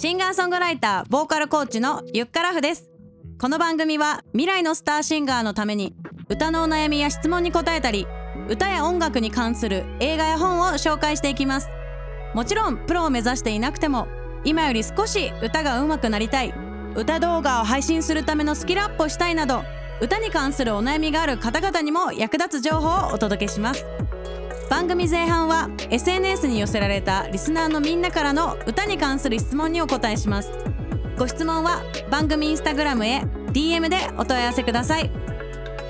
シンガーソングライターボーカルコーチのゆっからふです。この番組は未来のスターシンガーのために歌のお悩みや質問に答えたり歌や音楽に関する映画や本を紹介していきます。もちろんプロを目指していなくても今より少し歌が上手くなりたい。歌動画を配信するためのスキルアップをしたいなど歌に関するお悩みがある方々にも役立つ情報をお届けします。番組前半は SNS に寄せられたリスナーのみんなからの歌に関する質問にお答えします。ご質問は番組インスタグラムへ DM でお問い合わせください。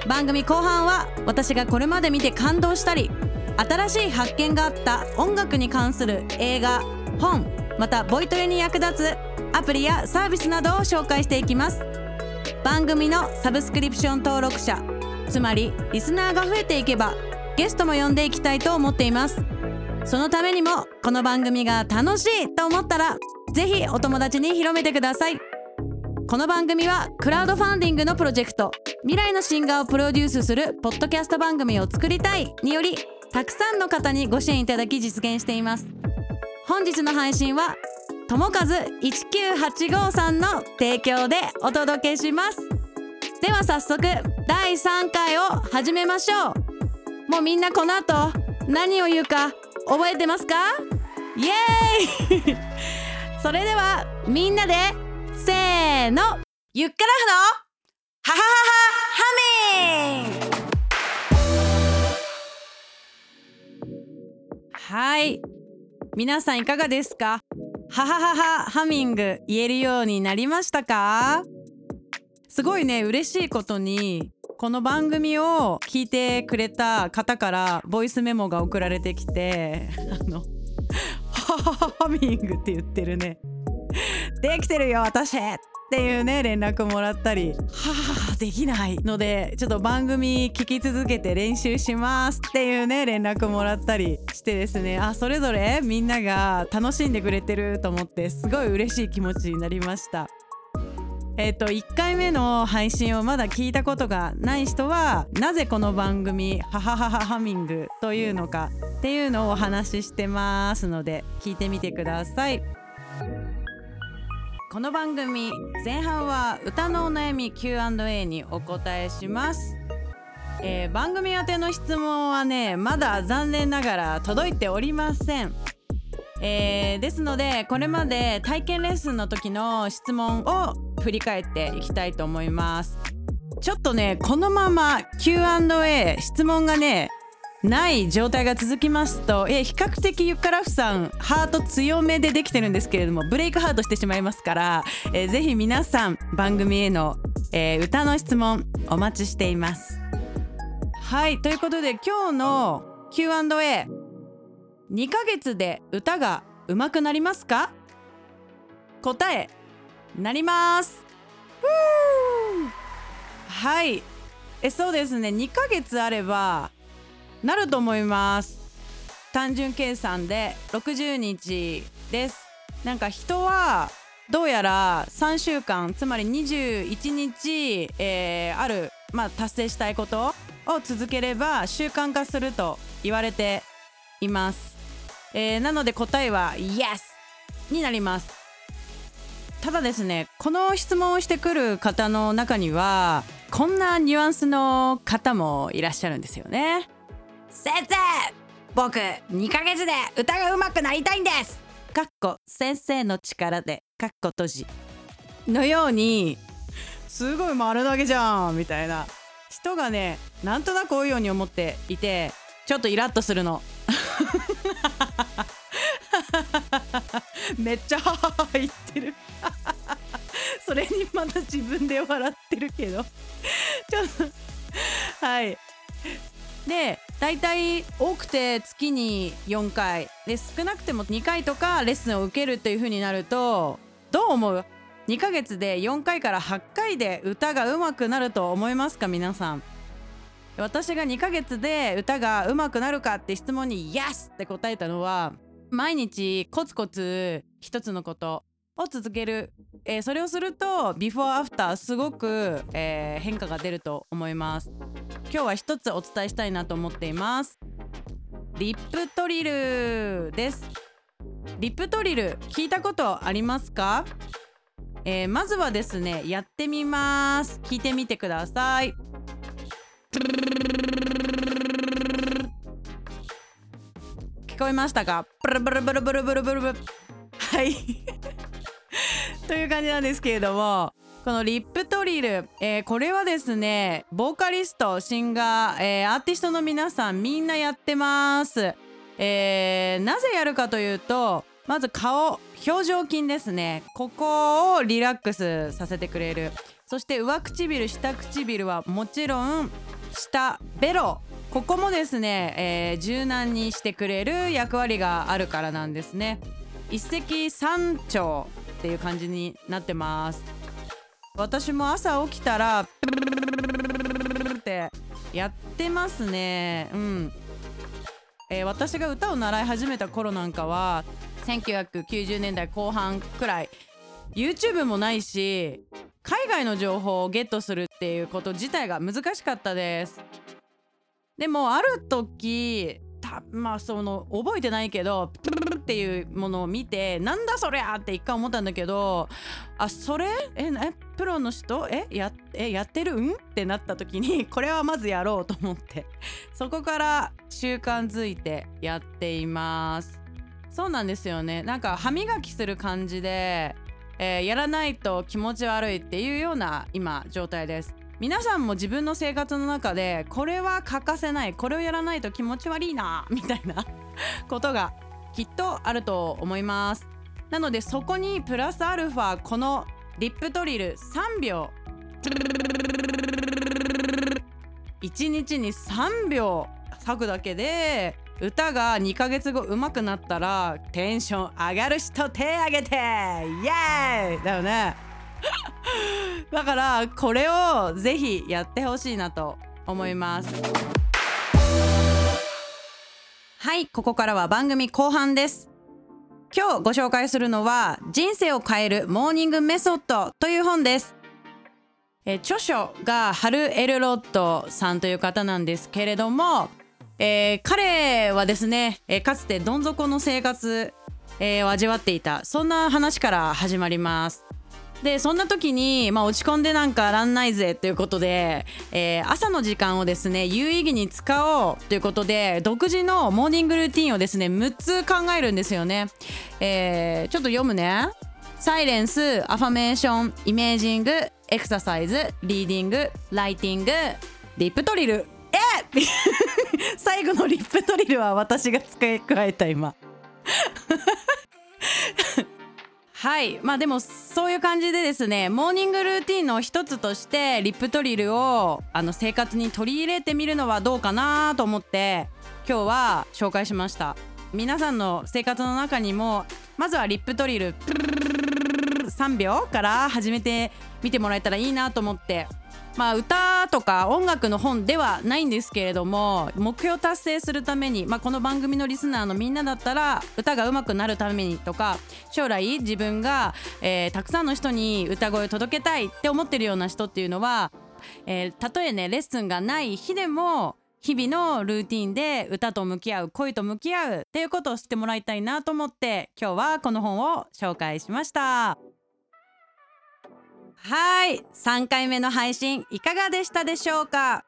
番組後半は私がこれまで見て感動したり新しい発見があった音楽に関する映画本またボイトレに役立つアプリやサービスなどを紹介していきます。番組のサブスクリプション登録者つまりリスナーが増えていけばゲストも呼んでいきたいと思っています。そのためにもこの番組が楽しいと思ったらぜひお友達に広めてください。この番組はクラウドファンディングのプロジェクト未来のシンガーをプロデュースするポッドキャスト番組を作りたいによりたくさんの方にご支援いただき実現しています。本日の配信は友和1985さんの提供でお届けします。では早速第3回を始めましょう。もうみんなこの後何を言うか覚えてますか？イエーイ！それではみんなでせーのゆっからふのははははハミンはい。皆さんいかがですか？ははははハミング言えるようになりましたか？すごいね嬉しいことにこの番組を聞いてくれた方からボイスメモが送られてきてあのはははハミングって言ってるね。できてるよ私っていうね連絡もらったりはあできないのでちょっと番組聞き続けて練習しますっていうね連絡もらったりしてですね。あそれぞれみんなが楽しんでくれてると思ってすごい嬉しい気持ちになりました。えっ、と1回目の配信をまだ聞いたことがない人はなぜこの番組「ハハハハハミング」というのかっていうのをお話ししてますので聞いてみてください。この番組前半は歌のお悩み Q&A にお答えします、えー番組宛ての質問はねまだ残念ながら届いておりません、えーですのでこれまで体験レッスンの時の質問を振り返っていきたいと思います。ちょっとねこのまま Q&A 質問がねない状態が続きますと、えー比較的ゆっからふさんハート強めでできてるんですけれどもブレイクハートしてしまいますから、えーぜひ皆さん番組への、えー歌の質問お待ちしています。はいということで今日の Q&A2 ヶ月で歌が上手くなりますか？答え。なります。はい。えそうですね。2ヶ月あればなると思います。単純計算で60日です。なんか人はどうやら3週間つまり21日、えーある、まあ、達成したいことを続ければ習慣化すると言われています、えーなので答えは Yes になります。ただですねこの質問をしてくる方の中にはこんなニュアンスの方もいらっしゃるんですよね。先生僕2ヶ月で歌が上手くなりたいんです。かっこ先生の力でかっこ閉じのようにすごい丸投げじゃんみたいな。人がねなんとなく多いように思っていてちょっとイラッとするの めっちゃハハハ言ってる。それにまだ自分で笑ってるけど。ちょっとはい。で大体多くて月に4回。で少なくても2回とかレッスンを受けるという風になるとどう思う？2ヶ月で4回から8回で歌が上手くなると思いますか？皆さん。私が2ヶ月で歌が上手くなるかって質問に「Yes!」って答えたのは毎日コツコツ一つのことを続ける、えーそれをするとビフォーアフターすごく、えー変化が出ると思います。今日は一つお伝えしたいなと思っています。リップトリルです。リップトリル聞いたことありますか、えー、まずはですねやってみます。聞いてみてください。こえましたか？ブルブルブルブルブルブルブル。はい。という感じなんですけれどもこのリップトリル、えー、これはですねボーカリストシンガー、えー、アーティストの皆さんみんなやってます、えー、なぜやるかというとまず顔表情筋ですね。ここをリラックスさせてくれる。そして上唇下唇はもちろん下ベロ。ここもですね、えー、柔軟にしてくれる役割があるからなんですね。一石三鳥っていう感じになってます。私も朝起きたらってやってますね。うん。えー、私が歌を習い始めた頃なんかは1990年代後半くらい YouTube もないし海外の情報をゲットするっていうこと自体が難しかったです。でもある時たまあその覚えてないけどプルルっていうものを見てなんだそりゃって一回思ったんだけどあそれ？ええプロの人？えやえやってる？ん？ってなった時に これはまずやろうと思って。そこから習慣づいてやっています。そうなんですよね。なんか歯磨きする感じで、えー、やらないと気持ち悪いっていうような今状態です。皆さんも自分の生活の中でこれは欠かせないこれをやらないと気持ち悪いな みたいなことがきっとあると思います。なのでそこにプラスアルファこのリップトリル3秒。1日に3秒咲くだけで歌が2ヶ月後上手くなったらテンション上がる人手上げてイエーイ!だよね。だからこれをぜひやってほしいなと思います。はいここからは番組後半です。今日ご紹介するのは人生を変えるモーニングメソッドという本です。え著書がハル・エルロッドさんという方なんですけれども、えー、彼はですね、えー、かつてどん底の生活、えー、を味わっていた。そんな話から始まります。でそんな時に、まあ、落ち込んでなんかあらんないぜということで、えー、朝の時間をですね有意義に使おうということで独自のモーニングルーティンをですね6つ考えるんですよね、えー、ちょっと読むね。 silence affirmation imaging exercise reading writing lip trill え 最後の lip trill は私が使い 加えた今。はい。まあでもそういう感じでですねモーニングルーティンの一つとして lip trill をあの生活に取り入れてみるのはどうかなと思って今日は紹介しました。皆さんの生活の中にもまずはリップトリル3秒から始めてみてもらえたらいいなと思ってまあ、歌とか音楽の本ではないんですけれども目標達成するために、まあ、この番組のリスナーのみんなだったら歌が上手くなるためにとか将来自分が、えー、たくさんの人に歌声を届けたいって思ってるような人っていうのは、えー、たとえねレッスンがない日でも日々のルーティンで歌と向き合う恋と向き合うっていうことをしてもらいたいなと思って今日はこの本を紹介しました。はい。3回目の配信いかがでしたでしょうか？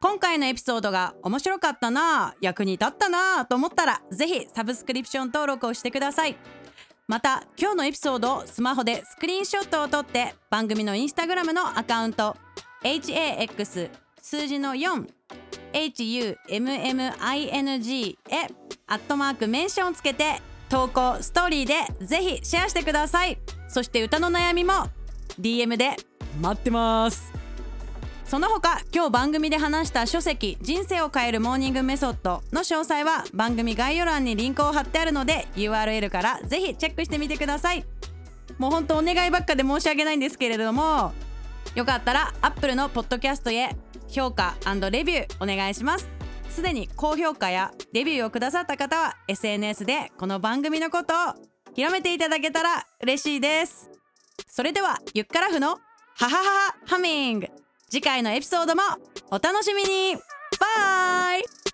今回のエピソードが面白かったな役に立ったなと思ったらぜひサブスクリプション登録をしてください。また今日のエピソードをスマホでスクリーンショットを撮って番組のインスタグラムのアカウント HAX 数字の 4HUMMING へアットマークメンションをつけて投稿ストーリーでぜひシェアしてください。そして歌の悩みも DM で。待ってます。その他今日番組で話した書籍「人生を変えるモーニングメソッド」の詳細は番組概要欄にリンクを貼ってあるので URL からぜひチェックしてみてください。もうほんとお願いばっかで申し訳ないんですけれどもよかったら Apple のポッドキャストへ評価レビューお願いします。すでに高評価やレビューをくださった方は SNS でこの番組のことを広めていただけたら嬉しいですそれではゆっからふのハハハハハミング。次回のエピソードもお楽しみに。バイ。